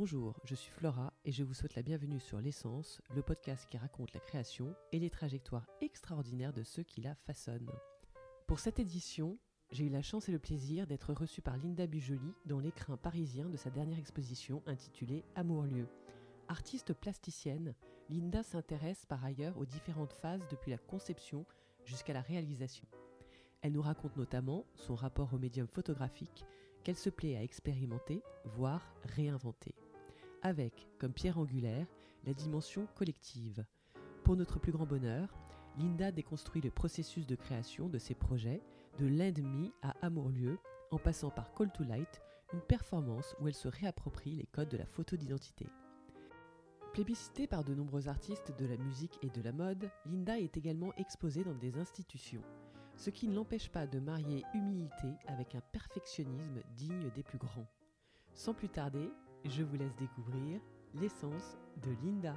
Bonjour, je suis Flora et je vous souhaite la bienvenue sur L'essence, le podcast qui raconte la création et les trajectoires extraordinaires de ceux qui la façonnent. Pour cette édition, j'ai eu la chance et le plaisir d'être reçu par Linda Bujoli dans l'écrin parisien de sa dernière exposition intitulée Amour-lieu. Artiste plasticienne, Linda s'intéresse par ailleurs aux différentes phases depuis la conception jusqu'à la réalisation. Elle nous raconte notamment son rapport au médium photographique qu'elle se plaît à expérimenter, voire réinventer. Avec, comme pierre angulaire, la dimension collective. Pour notre plus grand bonheur, Linda déconstruit le processus de création de ses projets, de l'ennemi à Amour-lieu, en passant par Call to Light, une performance où elle se réapproprie les codes de la photo d'identité. Plébiscitée par de nombreux artistes de la musique et de la mode, Linda est également exposée dans des institutions, ce qui ne l'empêche pas de marier humilité avec un perfectionnisme digne des plus grands. Sans plus tarder, je vous laisse découvrir l'essence de Linda.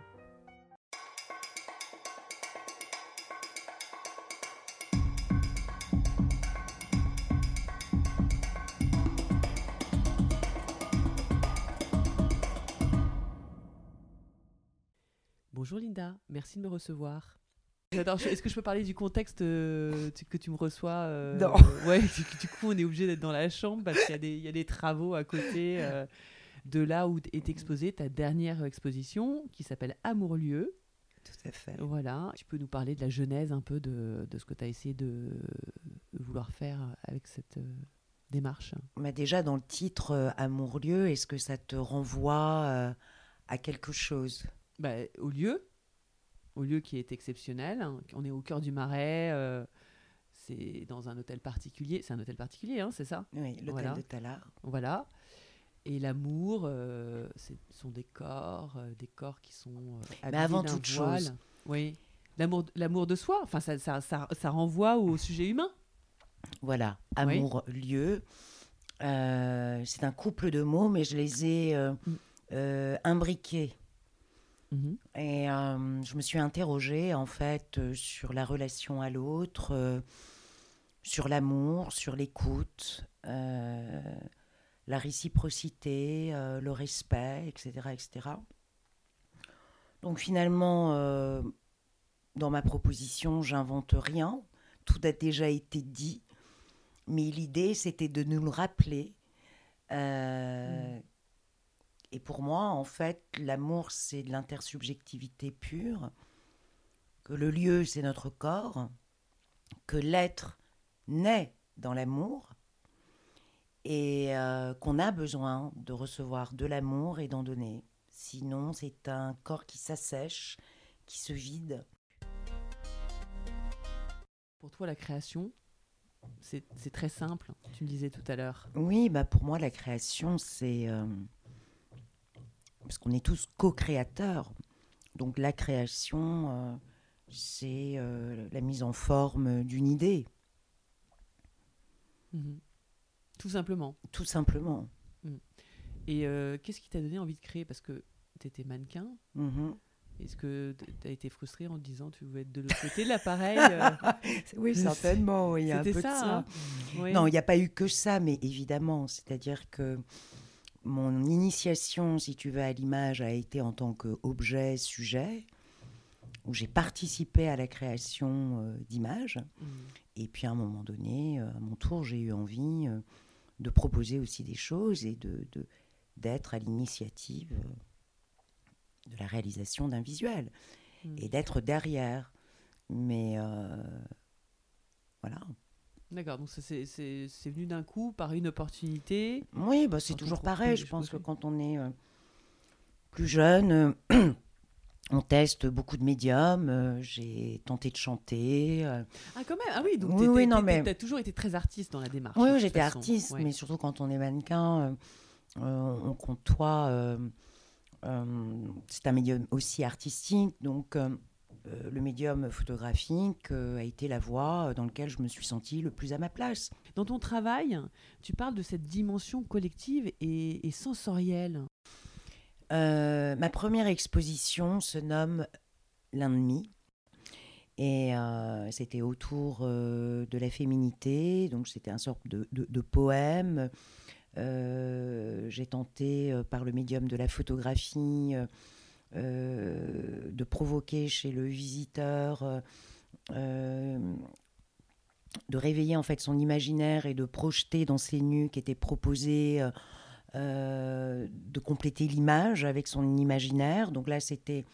Bonjour Linda, merci de me recevoir. Est-ce que je peux parler du contexte euh, que tu me reçois euh, Non. Ouais, du, du coup, on est obligé d'être dans la chambre parce qu'il y, a des- il y a des travaux à côté euh, de là où est exposée ta dernière exposition qui s'appelle Amour-lieu. Tout à fait. Voilà, tu peux nous parler de la genèse un peu de, de ce que tu as essayé de, de vouloir faire avec cette euh, démarche? Mais déjà, dans le titre euh, Amour-lieu, est-ce que ça te renvoie euh, à quelque chose? Bah, au lieu, au lieu qui est exceptionnel, hein, on est au cœur du Marais, euh, c'est dans un hôtel particulier, c'est un hôtel particulier, hein, c'est ça? Oui, l'hôtel Voilà. de Talard. Voilà. Et l'amour, euh, ce sont des corps, euh, des corps qui sont euh, habillés avant toute voile. chose. Oui. L'amour, l'amour de soi, enfin, ça, ça, ça, ça renvoie au sujet humain. Voilà, Oui. Amour-lieu. Euh, c'est un couple de mots, mais je les ai Mm. imbriqués. Et euh, je me suis interrogée, en fait, sur la relation à l'autre, sur l'amour, sur l'écoute, euh, la réciprocité, euh, le respect, etc., etc. Donc finalement, euh, dans ma proposition, j'invente rien. Tout a déjà été dit. Mais l'idée, c'était de nous le rappeler. Euh, Et pour moi, en fait, l'amour, c'est de l'intersubjectivité pure. Que le lieu, c'est notre corps. Que l'être naît dans l'amour. Et euh, qu'on a besoin de recevoir de l'amour et d'en donner. Sinon, c'est un corps qui s'assèche, qui se vide. Pour toi, la création, c'est très simple. Tu me disais tout à l'heure. Oui, bah pour moi, la création, c'est. euh, parce qu'on est tous co-créateurs. Donc la création, euh, c'est la mise en forme d'une idée, Mhm. Tout simplement. tout simplement. Et euh, qu'est-ce qui t'a donné envie de créer? Parce que tu étais mannequin. Mhm. Est-ce que tu as été frustrée en te disant tu veux être de l'autre côté de l'appareil euh, Oui, certainement, il y a un peu de ça. hein? Oui. Non, il n'y a pas eu que ça, mais évidemment, c'est-à-dire que mon initiation, si tu veux, à l'image a été en tant qu'objet, sujet, où j'ai participé à la création euh, d'images. Mhm. Et puis à un moment donné, euh, à mon tour, j'ai eu envie euh, de proposer aussi des choses et de d'être à l'initiative euh, de la réalisation d'un visuel Mhm. et d'être derrière. Mais euh, voilà. D'accord, donc c'est venu d'un coup par une opportunité. Oui, bah, c'est toujours pareil. Je pense que quand on est euh, plus jeune, on teste beaucoup de médiums. euh, j'ai tenté de chanter. euh, Ah, quand même Ah oui, donc Oui, oui, mais- t'as toujours été très artiste dans la démarche. Oui, toute j'étais artiste, Ouais. mais surtout quand on est mannequin, euh, on euh, c'est un médium aussi artistique, donc le médium photographique a été la voie dans laquelle je me suis sentie le plus à ma place. Dans ton travail, tu parles de cette dimension collective et, et sensorielle. Euh, ma première exposition se nomme L'ennemi. Et euh, c'était autour euh, de la féminité, donc c'était un sorte de, de- de poème j'ai tenté par le médium de la photographie de provoquer chez le visiteur de réveiller en fait son imaginaire et de projeter dans ces nus qui étaient proposés, euh, euh, de compléter l'image avec son imaginaire. Donc là, c'était,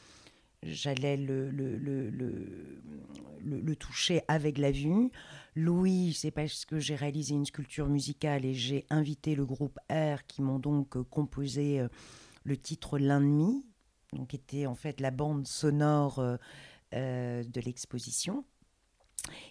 j'allais le, le, le, le, toucher avec la vue. Louis, c'est parce que j'ai réalisé une sculpture musicale et j'ai invité le groupe R qui m'ont donc euh, composé le titre L'ennemi, donc était en fait la bande sonore de l'exposition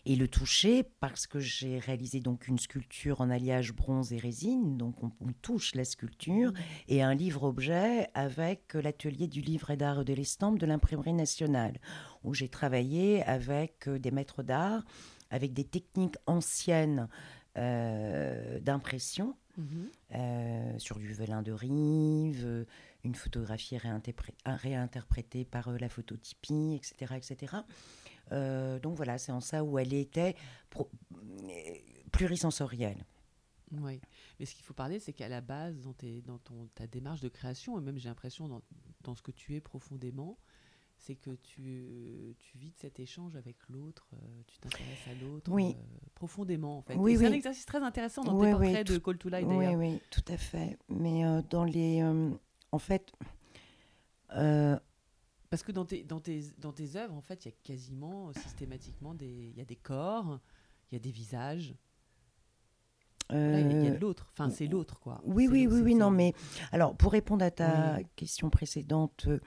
et le toucher parce que j'ai réalisé donc une sculpture en alliage bronze et résine, donc on, touche la sculpture, mmh. et un livre-objet avec l'atelier du livre et d'art de l'estampe de l'imprimerie nationale, où j'ai travaillé avec euh, des maîtres d'art, avec des techniques anciennes euh, d'impression. Mmh. Euh, sur du velin de rive, une photographie réinterprétée par la phototypie, etc. etc. Euh, donc voilà, c'est en ça où elle était plurisensorielle. Oui, mais ce qu'il faut parler, c'est qu'à la base, dans, dans ton, ta démarche de création, et même j'ai l'impression dans, dans, ce que tu es profondément, c'est que tu, tu vis de cet échange avec l'autre, euh, tu t'intéresses à l'autre oui. Euh, profondément en fait. Oui, C'est un exercice très intéressant dans tes portraits de Call to Light Oui, oui, tout à fait. Mais dans les... en fait... Parce que dans tes, dans tes, dans tes œuvres, en fait, il y a quasiment systématiquement des, y a des corps, il y a des visages. Il y a de l'autre. Enfin, c'est l'autre, quoi. Oui, oui, oui, oui, non, mais alors pour répondre à ta question précédente euh,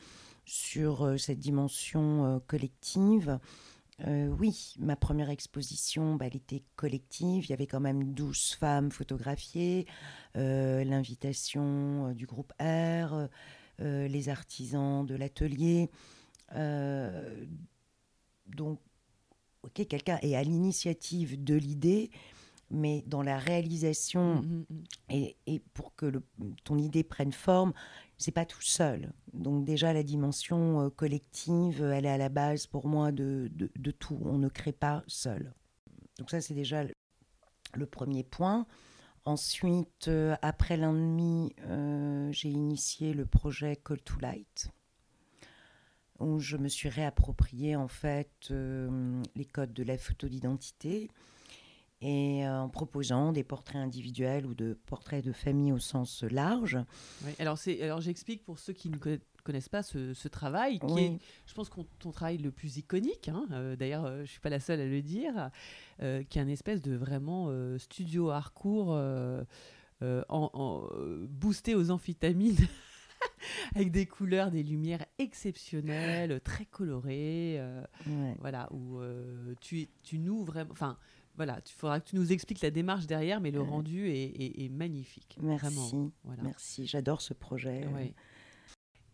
sur euh, cette dimension euh, collective, oui, ma première exposition, bah, elle était collective. Il y avait quand même 12 femmes photographiées. L'invitation du groupe R, euh, les artisans de l'atelier. Euh, donc, ok, quelqu'un est à l'initiative de l'idée, mais dans la réalisation mmh, mmh, mmh. Et, pour que ton idée prenne forme, c'est pas tout seul. Donc déjà la dimension euh, collective, elle est à la base pour moi de, de, tout. On ne crée pas seul. Donc ça c'est déjà le premier point. Ensuite, euh, après l'ennemi, euh, j'ai initié le projet Call to Light, où je me suis réapproprié en fait euh, les codes de la photo d'identité et en proposant des portraits individuels ou de portraits de famille au sens large. alors, alors j'explique pour ceux qui ne connaissent connaissent pas ce, travail, qui est, je pense, ton travail le plus iconique. Hein, euh, d'ailleurs, euh, je ne suis pas la seule à le dire, euh, qui est un espèce de vraiment studio hardcore en, boosté aux amphétamines. avec des couleurs, des lumières exceptionnelles, très colorées, voilà, où tu, tu nous vraiment, enfin, voilà, il faudra que tu nous expliques la démarche derrière, mais le rendu est, magnifique. Merci, merci, j'adore ce projet.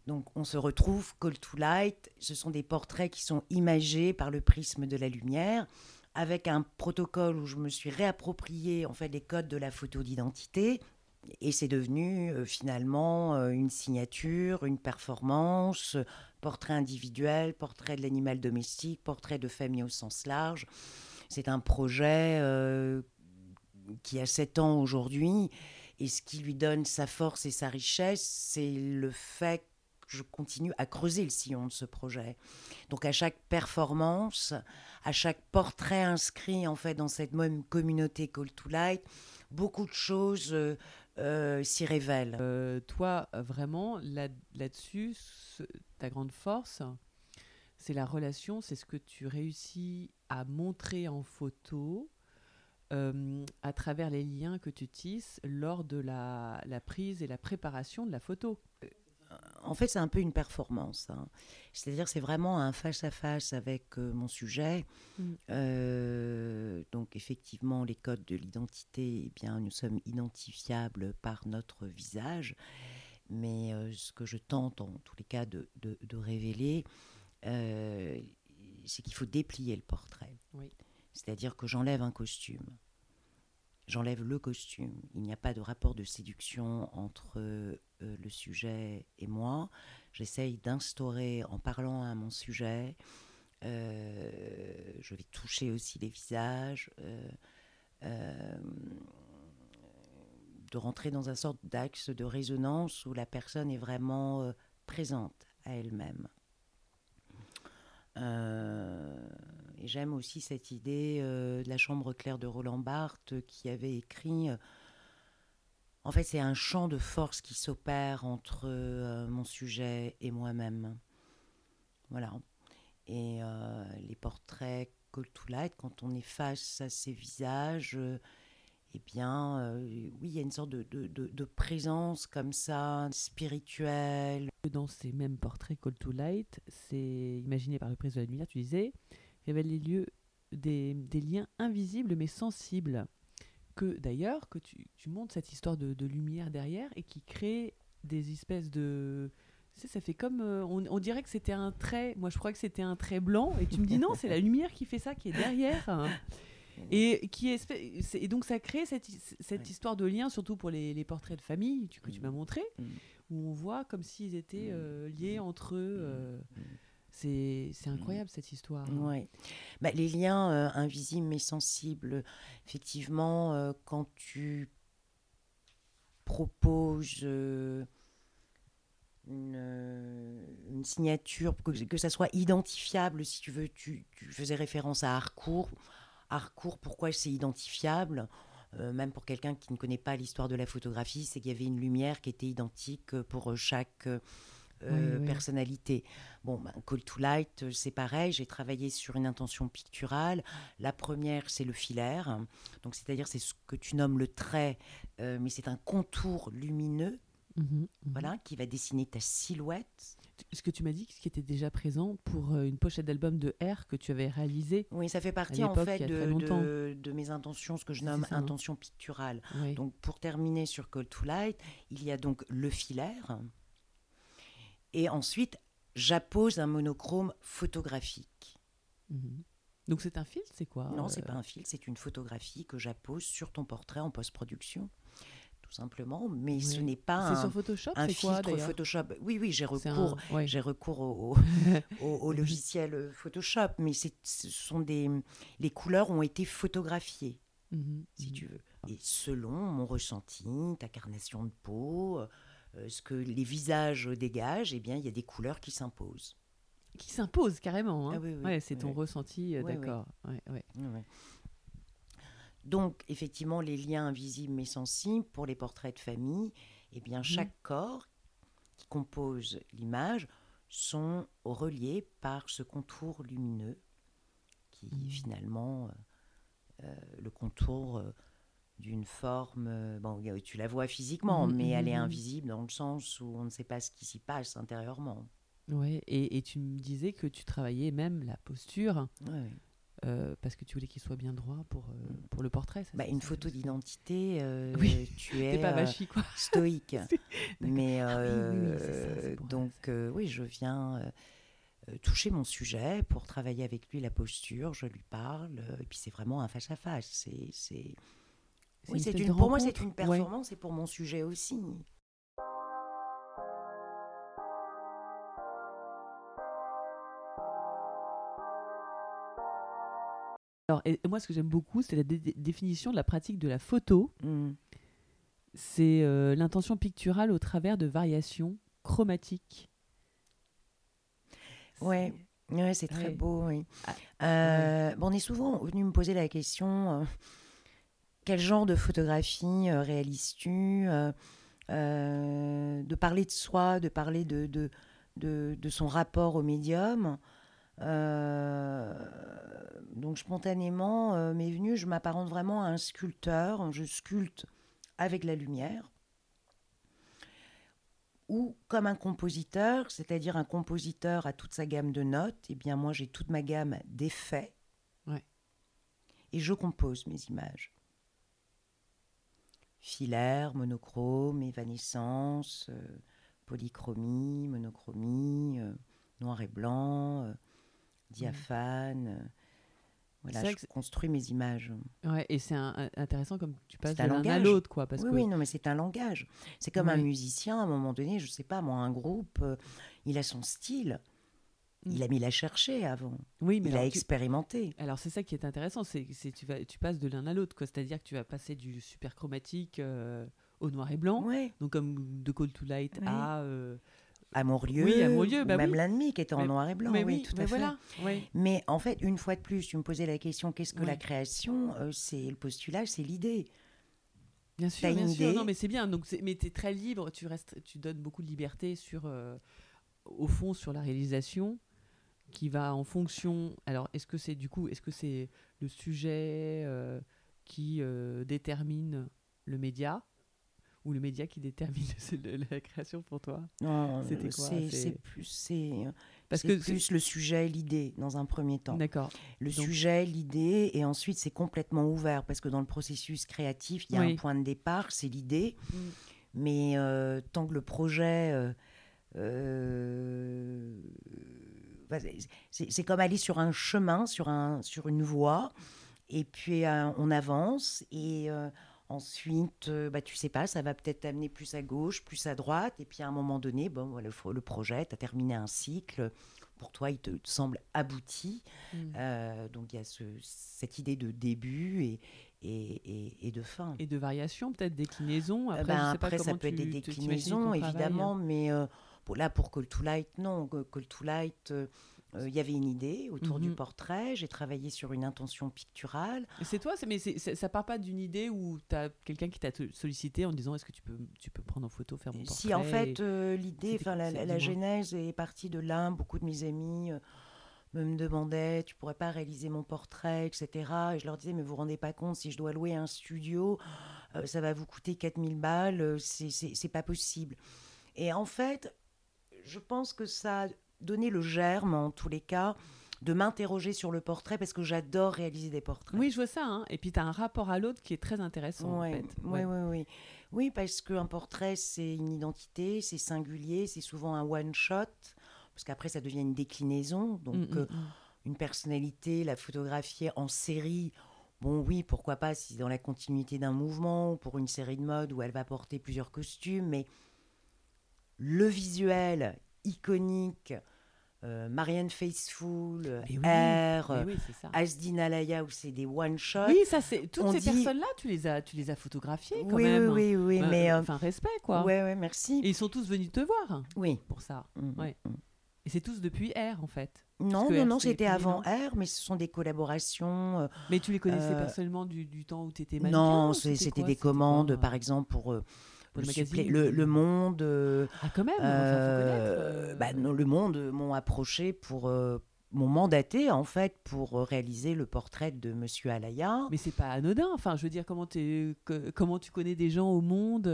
Donc on se retrouve Call to Light, ce sont des portraits qui sont imagés par le prisme de la lumière avec un protocole où je me suis réapproprié en fait les codes de la photo d'identité. Et c'est devenu euh, finalement euh, une signature, une performance, portrait individuel, portrait de l'animal domestique, portrait de famille au sens large. C'est un projet euh, qui a 7 ans aujourd'hui. Et ce qui lui donne sa force et sa richesse, c'est le fait je continue à creuser le sillon de ce projet. Donc à chaque performance, à chaque portrait inscrit en fait dans cette même communauté Call to Light, beaucoup de choses euh, euh, s'y révèlent. Euh, toi, vraiment, là, là-dessus, ta grande force, c'est la relation, c'est ce que tu réussis à montrer en photo. à travers les liens que tu tisses lors de la, la prise et la préparation de la photo en fait, c'est un peu une performance. Hein. C'est-à-dire, c'est vraiment un face-à-face avec euh, mon sujet. Mm. Euh, donc, effectivement, les codes de l'identité, eh bien, nous sommes identifiables par notre visage. Mais euh, ce que je tente, en tous les cas, de, révéler, c'est qu'il faut déplier le portrait. C'est-à-dire que j'enlève un costume j'enlève le costume. Il n'y a pas de rapport de séduction entre euh, le sujet et moi. J'essaye d'instaurer en parlant à mon sujet. Euh, je vais toucher aussi les visages. Euh, de rentrer dans un sorte d'axe de résonance où la personne est vraiment présente à elle-même. Euh, et j'aime aussi cette idée de la chambre claire de Roland Barthes qui avait écrit en fait, c'est un champ de force qui s'opère entre mon sujet et moi-même. Voilà. Et les portraits Call to Light, quand on est face à ces visages, eh bien, euh, oui, il y a une sorte de, de, de, présence comme ça, spirituelle. Dans ces mêmes portraits Call to Light, c'est imaginé par le prise de la lumière, tu disais, révèle les lieux des, des liens invisibles mais sensibles. Que d'ailleurs, que tu, tu montres cette histoire de, de, lumière derrière et qui crée des espèces de, ça fait comme. Euh, on, on, dirait que c'était un trait. Moi, je crois que c'était un trait blanc. Et tu me dis non, c'est la lumière qui fait ça, qui est derrière. Et, qui est, et donc ça crée cette, cette histoire de lien, surtout pour les, les portraits de famille que tu m'as mm. montré, mm. où on voit comme s'ils étaient mm. euh, liés entre eux. Euh, c'est incroyable cette histoire. Ouais. Bah, les liens euh, invisibles mais sensibles, effectivement, quand tu proposes une, une, signature, que, que ça soit identifiable, si tu veux, tu, tu faisais référence à Harcourt Harcourt, pourquoi c'est identifiable? Euh, même pour quelqu'un qui ne connaît pas l'histoire de la photographie, c'est qu'il y avait une lumière qui était identique pour euh, euh, personnalité. Bon, ben, Call to Light, c'est pareil, j'ai travaillé sur une intention picturale. La première, c'est le filaire, donc c'est-à-dire c'est ce que tu nommes le trait, mais c'est un contour lumineux, mmh mmh voilà, qui va dessiner ta silhouette ce que tu m'as dit, ce qui était déjà présent pour euh, une pochette d'album de R que tu avais réalisé. Oui, ça fait partie en fait de, de, mes intentions, ce que je nomme intention picturale. Donc pour terminer sur Call to Light, il y a donc le filaire. Et ensuite, j'appose un monochrome photographique. Mhm. Donc c'est un fil, c'est quoi Non, c'est euh pas un fil, c'est une photographie que j'appose sur ton portrait en post-production tout simplement. Mais ce n'est pas un, sur Photoshop, un filtre quoi, Photoshop. Oui, oui, j'ai recours, j'ai recours au, au, logiciel euh, Photoshop, mais ce sont des, les couleurs ont été photographiées, mhm, si mhm. tu veux. Et selon mon ressenti, ta carnation de peau, euh, ce que les visages dégagent, eh bien, il y a des couleurs qui s'imposent. Qui s'imposent carrément. Hein. Ah oui, oui, c'est ton ressenti, euh, d'accord. Donc, effectivement, les liens invisibles mais sensibles pour les portraits de famille, eh bien, mhm. chaque corps qui compose l'image sont reliés par ce contour lumineux qui mhm. finalement euh, euh, le contour euh, d'une forme. bon, tu la vois physiquement, mhm, mais elle est invisible dans le sens où on ne sait pas ce qui s'y passe intérieurement. Oui, et, et, tu me disais que tu travaillais même la posture. Ouais. Euh, parce que tu voulais qu'il soit bien droit pour, euh, pour le portrait. bah, une photo d'identité, euh, oui. tu es pas quoi. stoïque. Mais donc oui, je viens toucher mon sujet pour travailler avec lui la posture, je lui parle, et puis c'est vraiment un face à face. C'est c'est oui, une, pour moi c'est une performance et pour mon sujet aussi. Alors, et moi, ce que j'aime beaucoup, c'est la définition de la pratique de la photo. Mmh. C'est euh, l'intention picturale au travers de variations chromatiques. Ouais, ouais c'est très beau. Oui. Ah, euh, bon, on est souvent venu me poser la question euh, quel genre de photographie réalises-tu De parler de soi, de parler de, de, de, de son rapport au médium. Euh, donc spontanément euh, m'est venu, je m'apparente vraiment à un sculpteur, je sculpte avec la lumière, ou comme un compositeur, c'est-à-dire un compositeur à toute sa gamme de notes, et eh bien moi j'ai toute ma gamme d'effets, et je compose mes images. Filaire, monochrome, évanescence, euh, polychromie, monochromie, noir et blanc, diaphane. Euh, voilà, je construis mes images. Ouais, et c'est intéressant comme tu passes de l'un à l'autre, quoi. Parce oui, que... oui, non, mais c'est un langage. C'est comme un musicien, à un moment donné, je sais pas, moi, un groupe, euh, il a son style. Il a mis la chercher avant. Oui, mais il a expérimenté. Alors c'est ça qui est intéressant, c'est tu vas, tu passes de l'un à l'autre, quoi. C'est-à-dire que tu vas passer du super chromatique euh, au noir et blanc. Donc comme de Call to Light à Amourlieu, oui, bah même l'ennemi qui était en noir et blanc, oui, tout à fait. Mais en fait, une fois de plus, tu me posais la question qu'est-ce que la création C'est le postulat, c'est l'idée. Bien sûr, bien sûr. Non, mais c'est bien. Donc, mais tu es très libre. Tu restes, tu donnes beaucoup de liberté sur, au fond, sur la réalisation, qui va en fonction. Alors, est-ce que c'est du coup, est-ce que c'est le sujet euh, qui euh, détermine le média ou le média qui détermine la création pour toi? Non, c'était quoi? C'est plus, c'est parce que plus le sujet, l'idée dans un premier temps. D'accord. Le sujet, l'idée, et ensuite c'est complètement ouvert parce que dans le processus créatif, il y a un point de départ, c'est l'idée, mm. mais euh, tant que le projet c'est comme aller sur un chemin, sur, un, sur une voie, et puis euh, on avance, et euh, ensuite, euh, bah, tu sais pas, ça va peut-être t'amener plus à gauche, plus à droite, et puis à un moment donné, bon, le, le projet, tu as terminé un cycle, pour toi, il te, semble abouti. Mm. donc il y a ce, cette idée de début et, et, et, de fin. Et de variation, peut-être déclinaison. Après, ben, après ça peut être des déclinaisons, évidemment, mais là, pour Call to Light, non. Call to Light, euh, euh, il y avait une idée autour du mhm. portrait. J'ai travaillé sur une intention picturale. C'est toi, mais ça part pas d'une idée où tu as quelqu'un qui t'a sollicité en disant est-ce que tu peux, tu peux prendre en photo, faire mon portrait Si, en fait, euh, l'idée, enfin la, la, genèse est partie de là. Beaucoup de mes amis me demandaient tu pourrais pas réaliser mon portrait, etc. Et je leur disais mais vous vous rendez pas compte, si je dois louer un studio, ça va vous coûter 4000 balles, c'est pas possible. Et en fait, je pense que ça a donné le germe, en tous les cas, de m'interroger sur le portrait parce que j'adore réaliser des portraits. Oui, je vois ça. Hein. Et puis, tu as un rapport à l'autre qui est très intéressant, en fait. Oui, oui, oui. Oui, parce qu'un portrait, c'est une identité, c'est singulier, c'est souvent un one-shot, parce qu'après, ça devient une déclinaison. Donc, mm, mm, euh, mm. une personnalité, la photographier en série, Bon, oui, pourquoi pas si dans la continuité d'un mouvement ou pour une série de mode où elle va porter plusieurs costumes, mais le visuel iconique, euh, Marianne Faithfull, R, Asdin Alaya, où c'est des one-shots. Oui, ça c'est toutes ces personnes-là, tu les as, tu les as photographiées quand oui, même. Oui, oui, oui, bah, mais euh, enfin respect quoi. Oui, oui, merci. Et ils sont tous venus te voir. Oui. Pour ça. Mm, mm, ouais. Mm. Et c'est tous depuis R en fait. Non, non, non, c'était avant R, mais ce sont des collaborations. Euh, mais tu les connaissais personnellement du, du, temps où tu étais mannequin Non, c'était des commandes, par exemple, pour le, le, Monde. Euh, ah, quand même euh, euh. bah, Le Monde m'ont approché pour. m'ont mandaté en fait pour réaliser le portrait de Monsieur Alaya. Mais c'est pas anodin. Enfin, je veux dire, comment, comment tu connais des gens au monde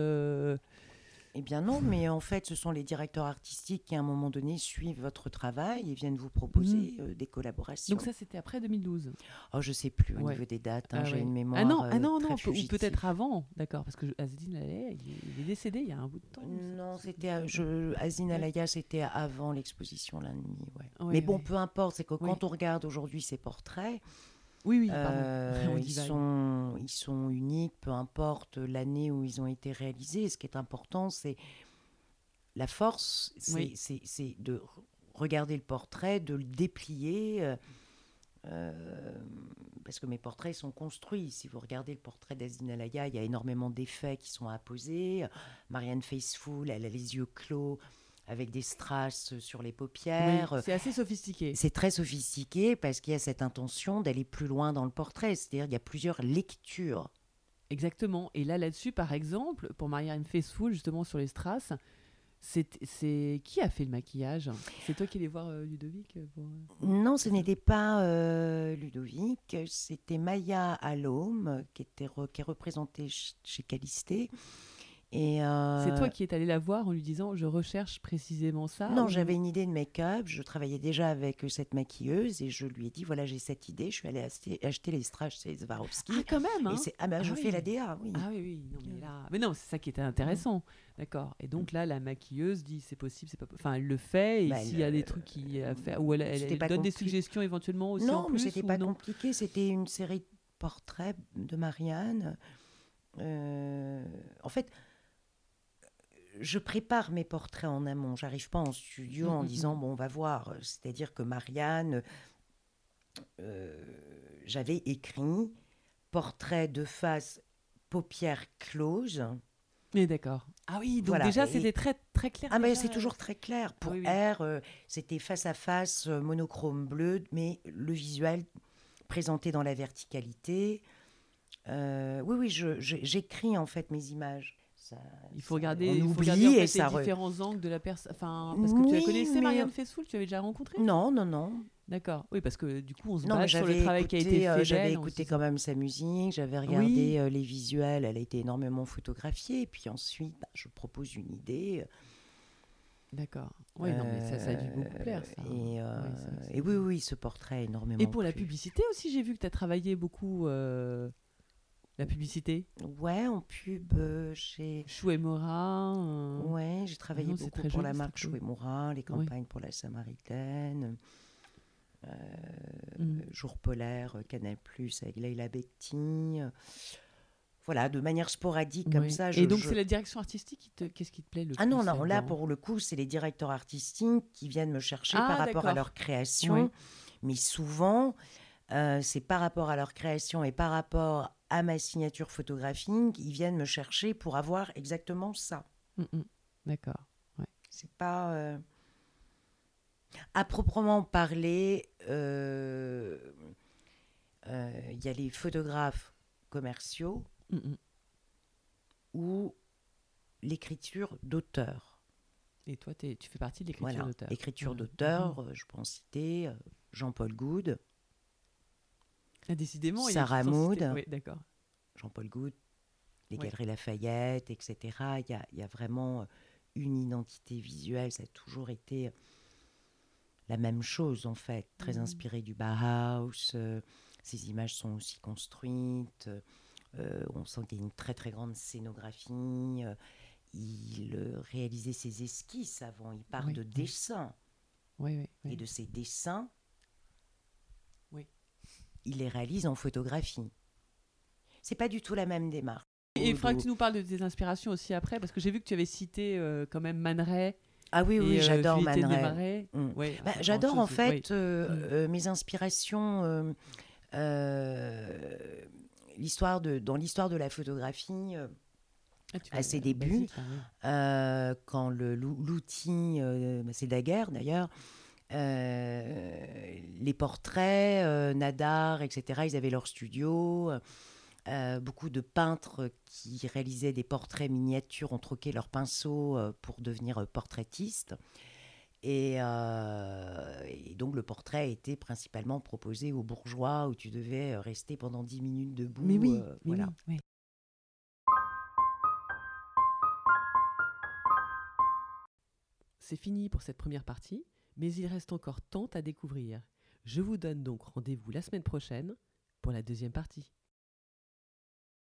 eh bien non, mais en fait, ce sont les directeurs artistiques qui, à un moment donné, suivent votre travail et viennent vous proposer mmh. euh, des collaborations. Donc ça, c'était après 2012 Oh, je sais plus au niveau des dates, hein, ah j'ai une mémoire Ah non, ah non, non ou peut-être avant, d'accord, parce que Azine Alaya, il est décédé il y a un bout de temps. Non, c'était je, Azine Alaya, c'était avant l'exposition L'Ennemi, ouais. mais bon, peu importe, c'est que quand on regarde aujourd'hui ces portraits, oui, oui, euh, ils, sont, ils sont uniques, peu importe l'année où ils ont été réalisés. Ce qui est important, c'est la force, c'est de regarder le portrait, de le déplier. Euh, euh, parce que mes portraits sont construits. Si vous regardez le portrait d'Azine Alaya, il y a énormément d'effets qui sont apposés. Marianne Faithfull, elle a les yeux clos avec des strass sur les paupières. c'est assez sophistiqué. C'est très sophistiqué parce qu'il y a cette intention d'aller plus loin dans le portrait, c'est-à-dire qu'il y a plusieurs lectures. Exactement. Et là, là-dessus, par exemple, pour Marianne Faithfull, justement sur les strass, c'est qui a fait le maquillage? C'est toi qui allais voir euh, Ludovic euh, Non, ce n'était pas euh, Ludovic, c'était Maya Alom qui, était qui est représentée chez Calisté. Euh, c'est toi qui es allé la voir en lui disant je recherche précisément ça Non, j'avais une idée de make-up. Je travaillais déjà avec cette maquilleuse et je lui ai dit voilà, j'ai cette idée. Je suis allée acheter, les strass chez Swarovski. Ah, quand même hein. ah, ben, je ah fais la DA, oui. Ah oui, oui. Non, mais, là... mais non, c'est ça qui était intéressant. D'accord. Et donc là, la maquilleuse dit c'est possible, c'est pas Enfin, elle le fait et bah, s'il y a des trucs qui a fait, ou elle, elle, donne des suggestions éventuellement aussi. Non, mais c'était pas compliqué. C'était une série de portraits de Marianne. Euh, en fait, je prépare mes portraits en amont. J'arrive pas en studio en mm, mm, disant mm. bon, on va voir. C'est-à-dire que Marianne, euh, j'avais écrit portrait de face, paupières closes. Mais d'accord. Ah oui, donc déjà c'était très très clair. Ah mais c'est toujours très clair. Pour R, euh, c'était face à face, euh, monochrome bleu, mais le visuel présenté dans la verticalité. Euh, oui, oui, j'écris en fait mes images. Il faut regarder, il faut regarder en fait, les différents angles de la personne. Enfin, parce que tu as connaissé Marianne Fessoul, tu avais déjà rencontré Non, non, non. D'accord. Oui, parce que du coup, on se base sur le travail qui a été fait. j'avais écouté quand même sa musique, j'avais regardé les visuels, elle a été énormément photographiée. Et puis ensuite, bah, je propose une idée. D'accord. Oui, non, mais ça, ça, a dû beaucoup plaire. Ça. Et, euh, et, oui, oui, ce portrait énormément. Et pour la publicité aussi, j'ai vu que tu as travaillé beaucoup euh, la publicité. Ouais, en pub euh, chez. Chou et Morin. Ouais, j'ai travaillé beaucoup pour la marque Chou et Morin, les campagnes pour la Samaritaine. Mm. Jour polaire, Canal Plus avec Leila Betty voilà, de manière sporadique comme ça. et donc c'est la direction artistique qui te, qu'est-ce qui te plaît le ah plus non, non, là pour le coup, c'est les directeurs artistiques qui viennent me chercher ah, par rapport à leur création, mais souvent euh, c'est par rapport à leur création et par rapport à ma signature photographique, ils viennent me chercher pour avoir exactement ça. Mm, mm. D'accord. Ouais. C'est pas euh, à proprement parler. Euh, il y a les photographes commerciaux Mm, ou l'écriture d'auteur. Et toi, tu fais partie de l'écriture d'auteur. Écriture d'auteur, euh, je peux en citer euh, Jean-Paul Goud. Ah, décidément, Sarah Maud. Oui, d'accord. Jean-Paul Goud, les Galeries Lafayette, etc. Il y a, il y a vraiment une identité visuelle. Ça a toujours été la même chose, en fait. Très inspiré du Bauhaus. Euh, ces images sont aussi construites. Euh, on sent qu'il y a une très très grande scénographie. Euh, il euh, réalisait ses esquisses avant. Il part de dessins. Et de ses dessins, il les réalise en photographie. C'est pas du tout la même démarche. Et il faudra que tu nous parles de tes inspirations aussi après, parce que j'ai vu que tu avais cité quand même Man Ah oui, oui, j'adore Man mm. bah, j'adore en fait mm. mes inspirations l'histoire de, dans l'histoire de la photographie, euh, ah, à ses débuts, hein, euh, quand l'outil, euh, c'est Daguerre d'ailleurs, les portraits, Nadar, etc., ils avaient leur studio. beaucoup de peintres qui réalisaient des portraits miniatures ont troqué leurs pinceaux pour devenir portraitistes. Euh, et, donc le portrait était principalement proposé aux bourgeois où tu devais euh, rester pendant 10 minutes debout. Mais oui, euh, voilà. C'est fini pour cette première partie, mais il reste encore tant à découvrir. Je vous donne donc rendez-vous la semaine prochaine pour la deuxième partie.